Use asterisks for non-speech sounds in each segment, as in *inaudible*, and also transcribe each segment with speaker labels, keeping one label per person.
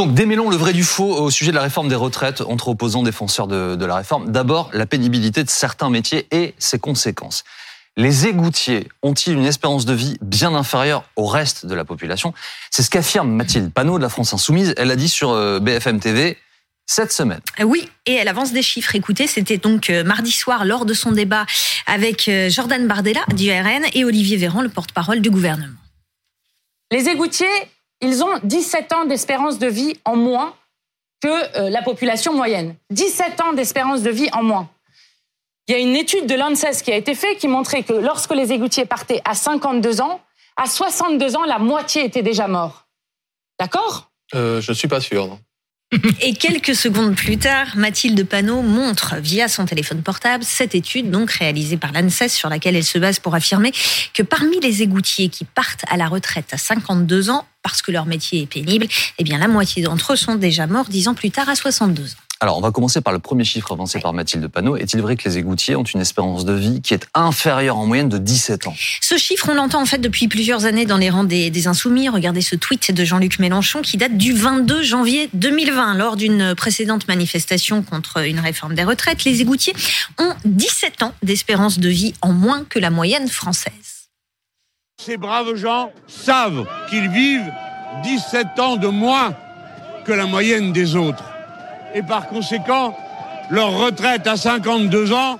Speaker 1: Donc démêlons le vrai du faux au sujet de la réforme des retraites entre opposants défenseurs de, de la réforme. D'abord, la pénibilité de certains métiers et ses conséquences. Les égoutiers ont-ils une espérance de vie bien inférieure au reste de la population? C'est ce qu'affirme Mathilde Panot de la France Insoumise. Elle a dit sur euh, BFM TV cette semaine.
Speaker 2: Oui, et elle avance des chiffres. Écoutez, c'était donc euh, mardi soir lors de son débat avec euh, Jordan Bardella du RN et Olivier Véran, le porte-parole du gouvernement.
Speaker 3: Les égoutiers, ils ont 17 ans d'espérance de vie en moins que la population moyenne. 17 ans d'espérance de vie en moins. Il y a une étude de l'ANSES qui a été faite qui montrait que lorsque les égoutiers partaient à 52 ans, à 62 ans, la moitié était déjà mort. D'accord?
Speaker 4: Euh, Je ne suis pas sûr. *laughs*
Speaker 2: Et quelques secondes plus tard, Mathilde Panot montre via son téléphone portable cette étude donc réalisée par l'ANSES sur laquelle elle se base pour affirmer que parmi les égoutiers qui partent à la retraite à 52 ans parce que leur métier est pénible, eh bien la moitié d'entre eux sont déjà morts dix ans plus tard à 62 ans.
Speaker 1: Alors, on va commencer par le premier chiffre avancé par Mathilde Panot. Est-il vrai que les égoutiers ont une espérance de vie qui est inférieure en moyenne de 17 ans?
Speaker 2: Ce chiffre, on l'entend en fait depuis plusieurs années dans les rangs des, des Insoumis. Regardez ce tweet de Jean-Luc Mélenchon qui date du 22 janvier 2020. Lors d'une précédente manifestation contre une réforme des retraites, les égoutiers ont 17 ans d'espérance de vie en moins que la moyenne française.
Speaker 5: Ces braves gens savent qu'ils vivent 17 ans de moins que la moyenne des autres et par conséquent, leur retraite à 52 ans,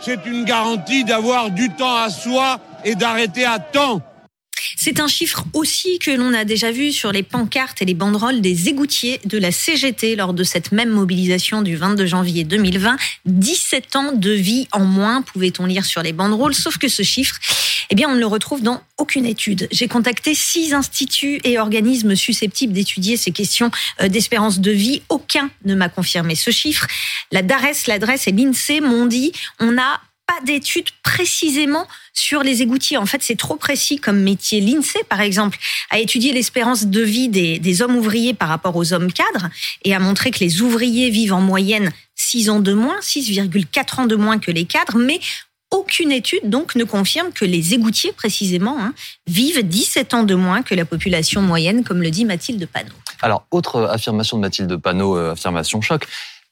Speaker 5: c'est une garantie d'avoir du temps à soi et d'arrêter à temps.
Speaker 2: C'est un chiffre aussi que l'on a déjà vu sur les pancartes et les banderoles des égoutiers de la CGT lors de cette même mobilisation du 22 janvier 2020. 17 ans de vie en moins, pouvait-on lire sur les banderoles, sauf que ce chiffre, eh bien, on ne le retrouve dans aucune étude. J'ai contacté six instituts et organismes susceptibles d'étudier ces questions euh, d'espérance de vie. Aucun ne m'a confirmé ce chiffre. La DARES, l'adresse et l'INSEE m'ont dit on n'a pas d'études précisément sur les égoutiers. En fait, c'est trop précis comme métier. L'INSEE, par exemple, a étudié l'espérance de vie des, hommes ouvriers par rapport aux hommes cadres et a montré que les ouvriers vivent en moyenne 6 ans de moins, 6,4 ans de moins que les cadres, mais aucune étude donc ne confirme que les égoutiers précisément hein, vivent 17 ans de moins que la population moyenne, comme le dit Mathilde Panot.
Speaker 1: Alors, autre affirmation de Mathilde Panot, euh, affirmation choc,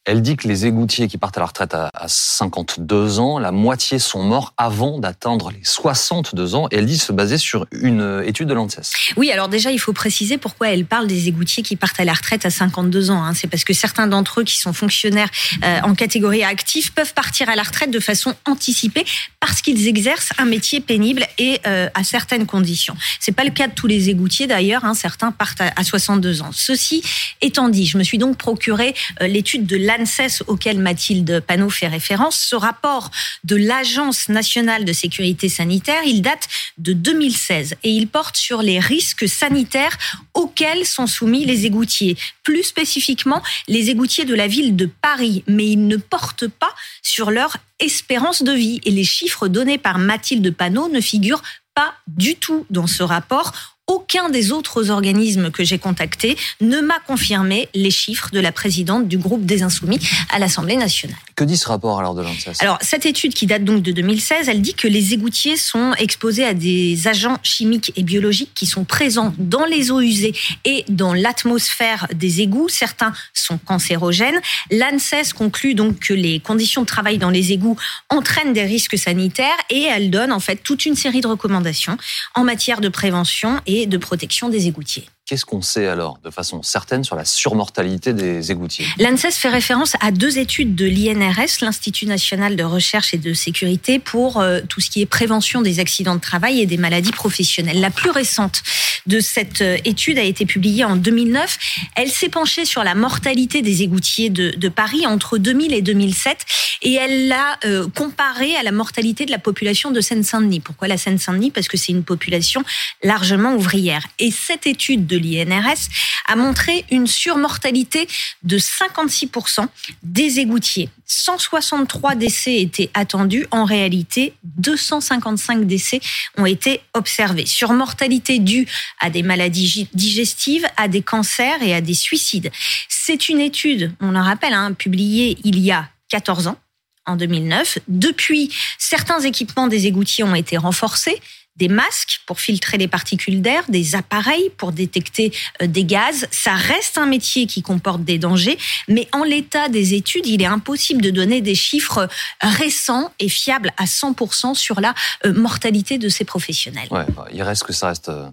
Speaker 1: elle dit que les égoutiers qui partent à la retraite à 52 ans, la moitié sont morts avant d'atteindre les 62 ans. Elle dit se baser sur une étude de l'ANSES.
Speaker 2: Oui, alors déjà, il faut préciser pourquoi elle parle des égoutiers qui partent à la retraite à 52 ans. Hein. C'est parce que certains d'entre eux qui sont fonctionnaires euh, en catégorie active peuvent partir à la retraite de façon anticipée parce qu'ils exercent un métier pénible et euh, à certaines conditions. C'est pas le cas de tous les égoutiers d'ailleurs. Hein. Certains partent à, 62 ans. Ceci étant dit, je me suis donc procuré euh, l'étude de la l'ANSES auquel Mathilde Panot fait référence, ce rapport de l'Agence nationale de sécurité sanitaire, il date de 2016 et il porte sur les risques sanitaires auxquels sont soumis les égoutiers. Plus spécifiquement, les égoutiers de la ville de Paris, mais il ne porte pas sur leur espérance de vie. Et les chiffres donnés par Mathilde Panot ne figurent pas du tout dans ce rapport aucun des autres organismes que j'ai contactés ne m'a confirmé les chiffres de la présidente du groupe des Insoumis à l'Assemblée nationale.
Speaker 1: Que dit ce rapport alors de l'ANSES?
Speaker 2: Alors, cette étude qui date donc de 2016, elle dit que les égoutiers sont exposés à des agents chimiques et biologiques qui sont présents dans les eaux usées et dans l'atmosphère des égouts. Certains sont cancérogènes. L'ANSES conclut donc que les conditions de travail dans les égouts entraînent des risques sanitaires et elle donne en fait toute une série de recommandations en matière de prévention et de protection des égoutiers.
Speaker 1: Qu'est-ce qu'on sait alors de façon certaine sur la surmortalité des égoutiers?
Speaker 2: L'ANSES fait référence à deux études de l'INRS, l'Institut national de recherche et de sécurité, pour euh, tout ce qui est prévention des accidents de travail et des maladies professionnelles. La plus récente de cette euh, étude a été publiée en 2009. Elle s'est penchée sur la mortalité des égoutiers de, Paris entre 2000 et 2007 et elle l'a euh, comparée à la mortalité de la population de Seine-Saint-Denis. Pourquoi la Seine-Saint-Denis? Parce que c'est une population largement ouvrière. Et cette étude de l'INRS a montré une surmortalité de 56% des égoutiers. 163 décès étaient attendus. En réalité, 255 décès ont été observés. Surmortalité due à des maladies digestives, à des cancers et à des suicides. C'est une étude, on le rappelle, hein, publiée il y a 14 ans en 2009. Depuis, certains équipements des égoutiers ont été renforcés, des masques pour filtrer les particules d'air, des appareils pour détecter euh, des gaz. Ça reste un métier qui comporte des dangers, mais en l'état des études, il est impossible de donner des chiffres récents et fiables à 100% sur la euh, mortalité de ces professionnels.
Speaker 1: Ouais, il reste que ça reste euh,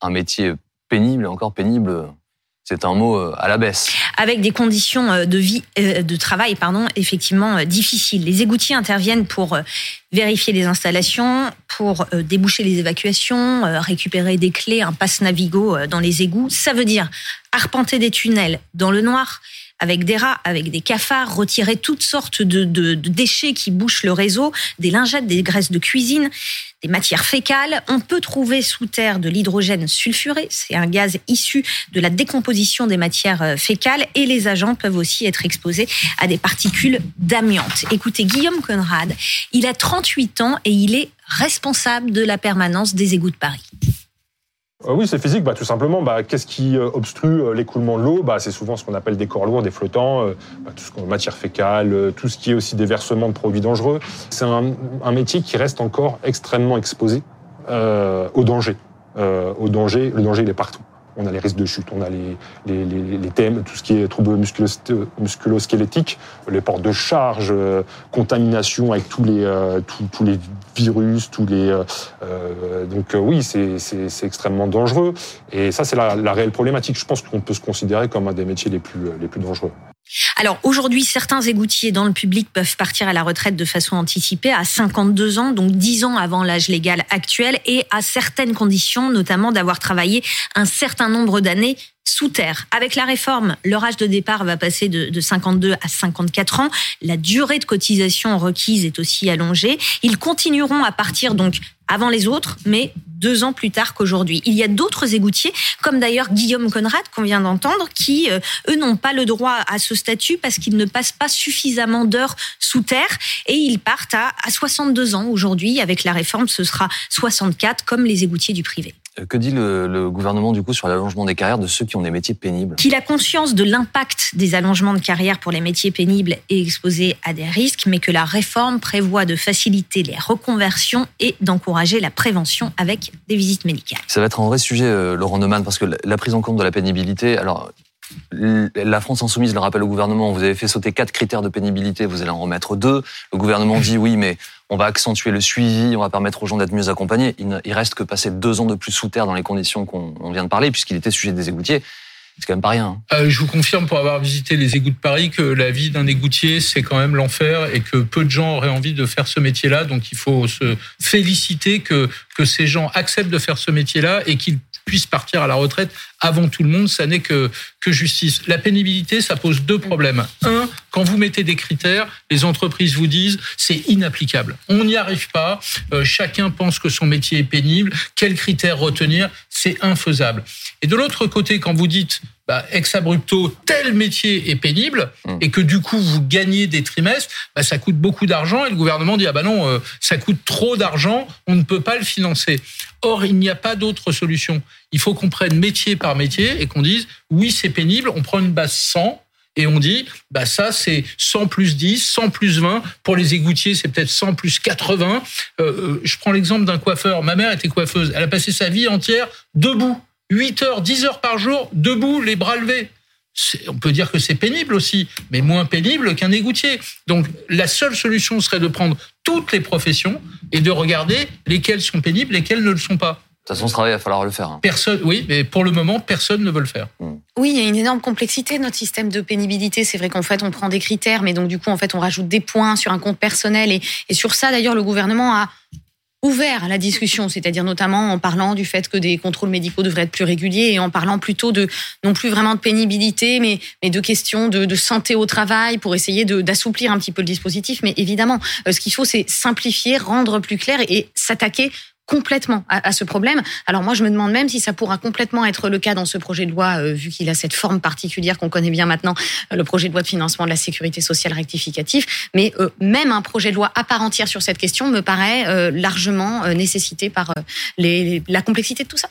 Speaker 1: un métier pénible, encore pénible c'est un mot à la baisse.
Speaker 2: Avec des conditions de vie, de travail, pardon, effectivement difficiles. Les égoutiers interviennent pour vérifier les installations, pour déboucher les évacuations, récupérer des clés, un passe Navigo dans les égouts. Ça veut dire arpenter des tunnels dans le noir, avec des rats, avec des cafards, retirer toutes sortes de, déchets qui bouchent le réseau, des lingettes, des graisses de cuisine, des matières fécales. On peut trouver sous terre de l'hydrogène sulfuré, c'est un gaz issu de la décomposition des matières euh, fécales, et les agents peuvent aussi être exposés à des particules d'amiante. Écoutez, Guillaume Conrad, il a 38 ans et il est responsable de la permanence des égouts de Paris.
Speaker 4: Euh, oui, c'est physique. Bah, tout simplement, bah, qu'est-ce qui euh, obstrue euh, l'écoulement de l'eau? Bah, C'est souvent ce qu'on appelle des corps lourds, des flottants, bah, tout ce qu'on matière fécale, tout ce qui est aussi des versements de produits dangereux. C'est un, un, métier qui reste encore extrêmement exposé euh, au danger. Euh, au danger, le danger, il est partout on a les risques de chute, on a les, les, les, les thèmes, tout ce qui est troubles musculo-squelettiques, les portes de charge, euh, contamination avec tous les, euh, tous, les virus, tous les. Euh, donc oui, c'est extrêmement dangereux. Et ça, c'est la, la réelle problématique. Je pense qu'on peut se considérer comme un des métiers les plus, les plus dangereux.
Speaker 2: Alors aujourd'hui, certains égoutiers dans le public peuvent partir à la retraite de façon anticipée à 52 ans, donc 10 ans avant l'âge légal actuel, et à certaines conditions, notamment d'avoir travaillé un certain nombre d'années sous terre. Avec la réforme, leur âge de départ va passer de, de, 52 à 54 ans. La durée de cotisation requise est aussi allongée. Ils continueront à partir donc avant les autres, mais deux ans plus tard qu'aujourd'hui. Il y a d'autres égoutiers, comme d'ailleurs Guillaume Conrad qu'on vient d'entendre, qui, euh, eux, n'ont pas le droit à ce statut parce qu'ils ne passent pas suffisamment d'heures sous terre et ils partent à, à 62 ans aujourd'hui. Avec la réforme, ce sera 64 comme les égoutiers du privé.
Speaker 1: Euh, que dit le, le, gouvernement du coup sur l'allongement des carrières de ceux qui ont des métiers pénibles?
Speaker 2: Qu'il a conscience de l'impact des allongements de carrière pour les métiers pénibles et exposés à des risques, mais que la réforme prévoit de faciliter les reconversions et d'encourager la prévention avec des visites médicales.
Speaker 1: Ça va être un vrai sujet, euh, Laurent Neumann, parce que la prise en compte de la pénibilité, alors la France insoumise le rappelle au gouvernement, vous avez fait sauter quatre critères de pénibilité, vous allez en remettre deux. Le gouvernement dit oui, mais on va accentuer le suivi, on va permettre aux gens d'être mieux accompagnés. Il, il, reste que passer deux ans de plus sous terre dans les conditions qu'on vient de parler, puisqu'il était sujet des égoutiers. C'est quand même pas rien. Hein.
Speaker 6: Euh, je vous confirme, pour avoir visité les égouts de Paris, que la vie d'un égoutier, c'est quand même l'enfer et que peu de gens auraient envie de faire ce métier-là. Donc il faut se féliciter que, que ces gens acceptent de faire ce métier-là et qu'ils puissent partir à la retraite avant tout le monde, ça n'est que, que justice. La pénibilité, ça pose deux problèmes. Un, quand vous mettez des critères, les entreprises vous disent c'est inapplicable. On n'y arrive pas. Euh, chacun pense que son métier est pénible. Quels critères retenir? C'est infaisable. Et de l'autre côté, quand vous dites bah, ex abrupto, tel métier est pénible mmh. et que du coup vous gagnez des trimestres, bah, ça coûte beaucoup d'argent et le gouvernement dit ah bah non, euh, ça coûte trop d'argent, on ne peut pas le financer. Or, il n'y a pas d'autre solution. Il faut qu'on prenne métier par métier et qu'on dise oui, c'est pénible, on prend une base 100 et on dit bah ça c'est 100 plus 10, 100 plus 20 pour les égoutiers, c'est peut-être 100 plus 80. Euh, euh, je prends l'exemple d'un coiffeur, ma mère était coiffeuse, elle a passé sa vie entière debout 8 heures, 10 heures par jour, debout, les bras levés. On peut dire que c'est pénible aussi, mais moins pénible qu'un égoutier. Donc la seule solution serait de prendre toutes les professions et de regarder lesquelles sont pénibles, lesquelles ne le sont pas.
Speaker 1: De toute façon, ce travail, il va falloir le faire. Hein.
Speaker 6: Personne, oui, mais pour le moment, personne ne veut le faire.
Speaker 2: Hmm. Oui, il y a une énorme complexité notre système de pénibilité. C'est vrai qu'en fait, on prend des critères, mais donc du coup, en fait, on rajoute des points sur un compte personnel. Et, et sur ça, d'ailleurs, le gouvernement a ouvert la discussion, c'est-à-dire notamment en parlant du fait que des contrôles médicaux devraient être plus réguliers et en parlant plutôt de non plus vraiment de pénibilité, mais, mais de questions de, de santé au travail pour essayer d'assouplir un petit peu le dispositif. Mais évidemment, euh, ce qu'il faut, c'est simplifier, rendre plus clair et s'attaquer complètement à, à, ce problème. Alors moi, je me demande même si ça pourra complètement être le cas dans ce projet de loi, euh, vu qu'il a cette forme particulière qu'on connaît bien maintenant, euh, le projet de loi de financement de la sécurité sociale rectificatif. Mais euh, même un projet de loi à part entière sur cette question me paraît euh, largement nécessité par les, la complexité de tout ça.